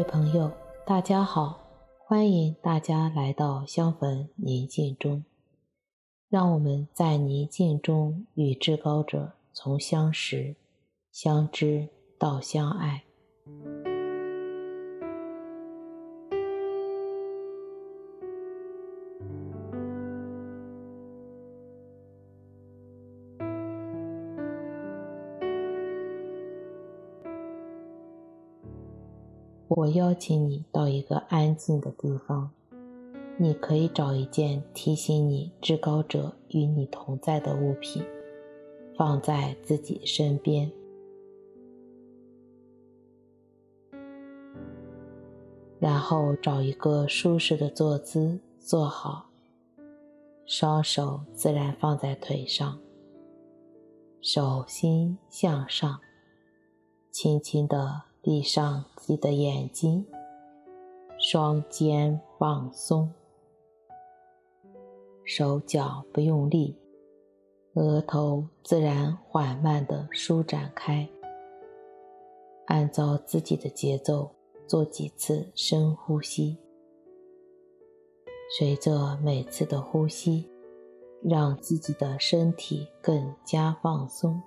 位朋友，大家好，欢迎大家来到相逢宁静中，让我们在宁静中与至高者从相识、相知到相爱。我邀请你到一个安静的地方，你可以找一件提醒你至高者与你同在的物品，放在自己身边，然后找一个舒适的坐姿坐好，双手自然放在腿上，手心向上，轻轻地。闭上自己的眼睛，双肩放松，手脚不用力，额头自然缓慢地舒展开。按照自己的节奏做几次深呼吸，随着每次的呼吸，让自己的身体更加放松。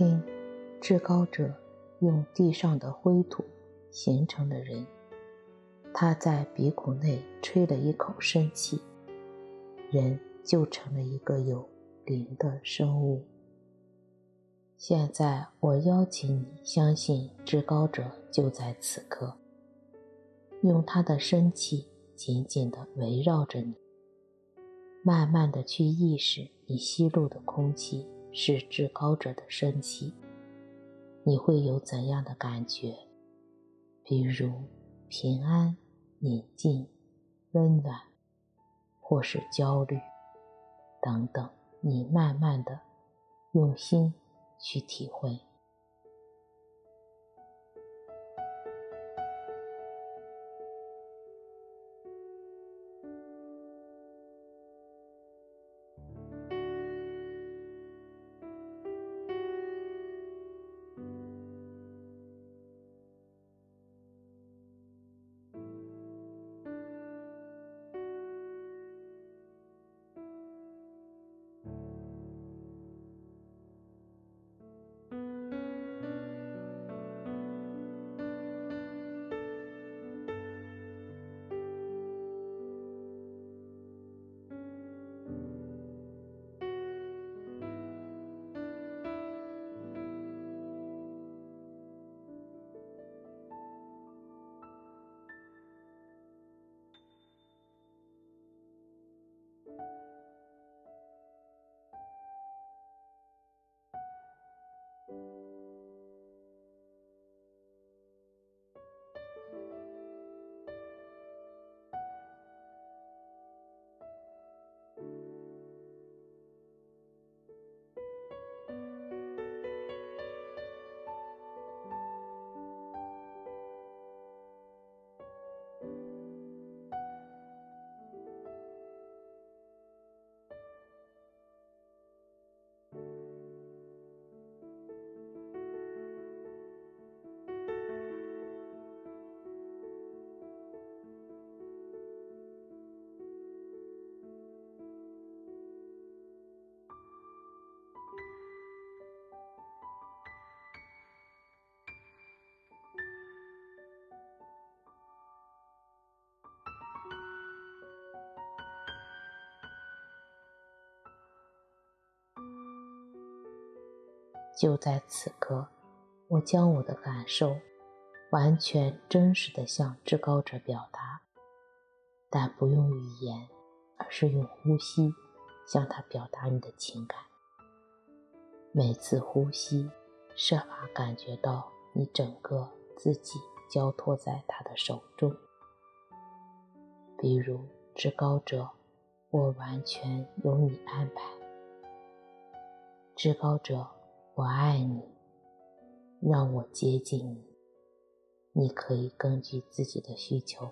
听，至高者用地上的灰土形成的人，他在鼻孔内吹了一口生气，人就成了一个有灵的生物。现在我邀请你相信至高者就在此刻，用他的生气紧紧地围绕着你，慢慢地去意识你吸入的空气。是至高者的升起，你会有怎样的感觉？比如平安、宁静、温暖，或是焦虑等等。你慢慢的用心去体会。就在此刻，我将我的感受完全真实地向至高者表达，但不用语言，而是用呼吸向他表达你的情感。每次呼吸，设法感觉到你整个自己交托在他的手中。比如，至高者，我完全由你安排。至高者。我爱你，让我接近你。你可以根据自己的需求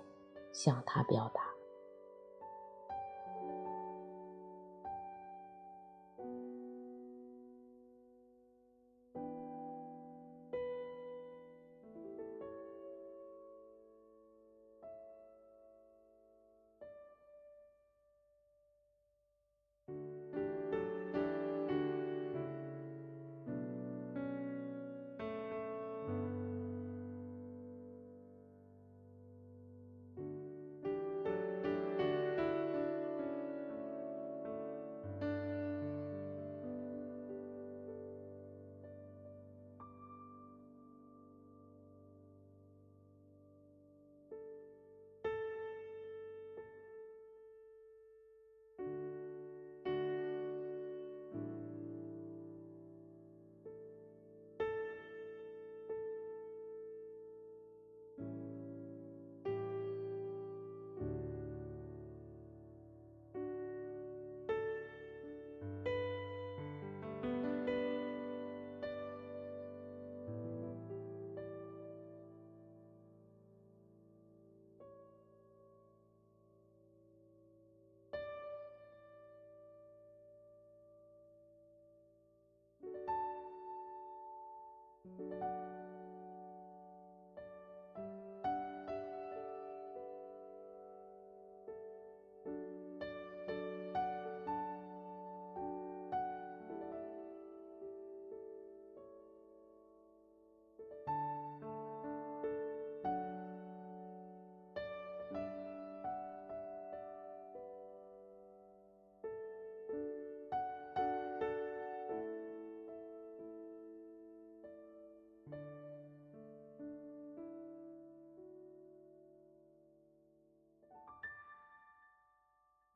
向他表达。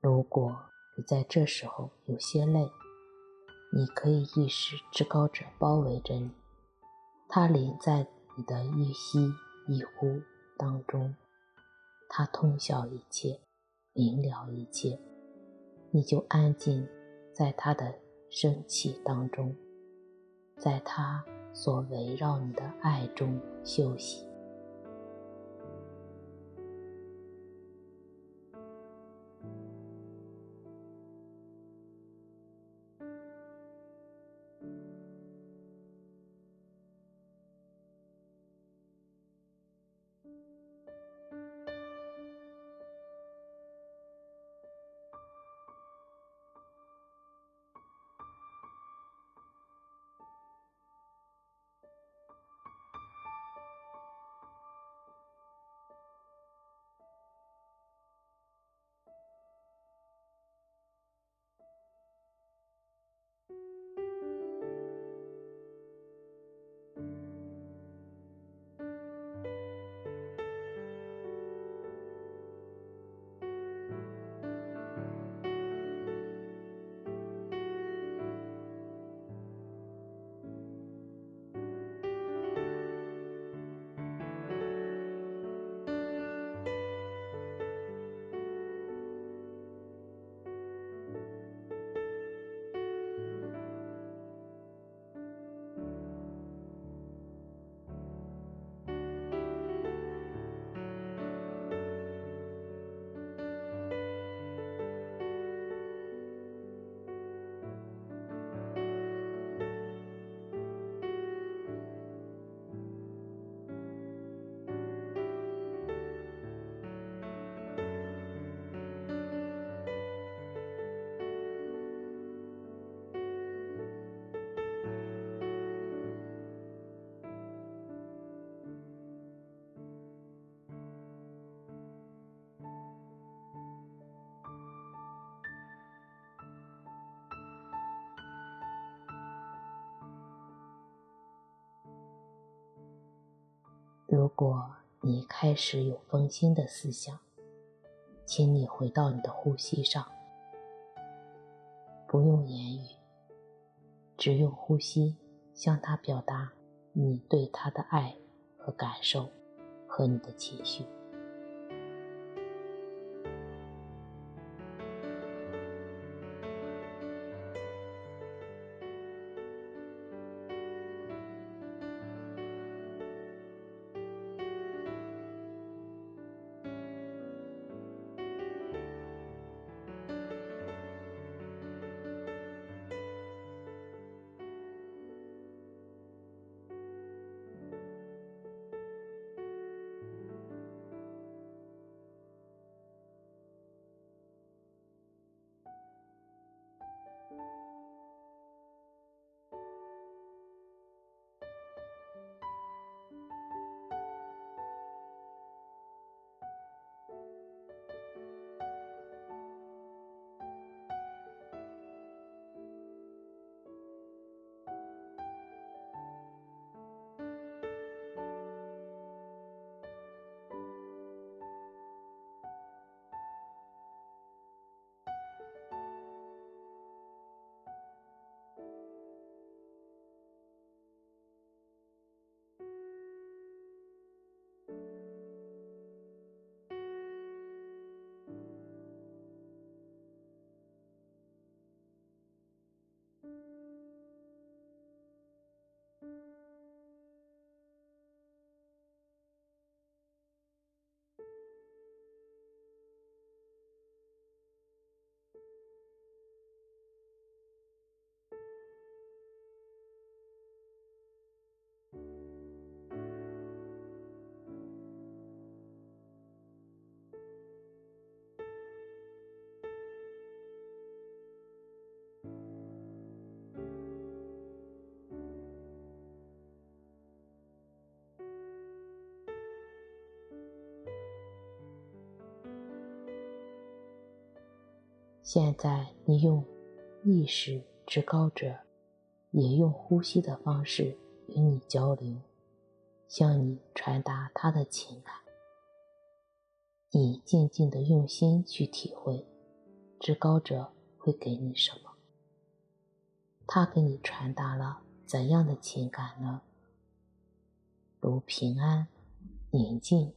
如果你在这时候有些累，你可以意识至高者包围着你，他临在你的一吸一呼当中，他通晓一切，明了一切，你就安静在他的生气当中，在他所围绕你的爱中休息。如果你开始有分心的思想，请你回到你的呼吸上，不用言语，只用呼吸向他表达你对他的爱和感受和你的情绪。现在，你用意识至高者，也用呼吸的方式与你交流，向你传达他的情感。你静静的用心去体会，至高者会给你什么？他给你传达了怎样的情感呢？如平安、宁静。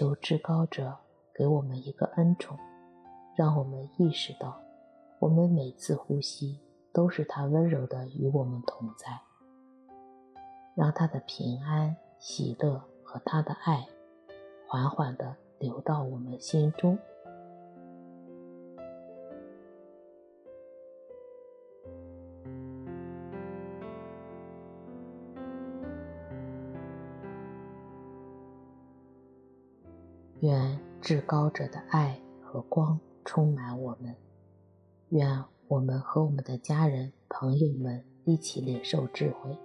求至高者给我们一个恩宠，让我们意识到，我们每次呼吸都是他温柔的与我们同在，让他的平安、喜乐和他的爱，缓缓的流到我们心中。愿至高者的爱和光充满我们，愿我们和我们的家人、朋友们一起领受智慧，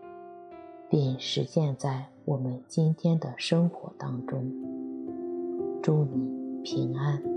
并实践在我们今天的生活当中。祝你平安。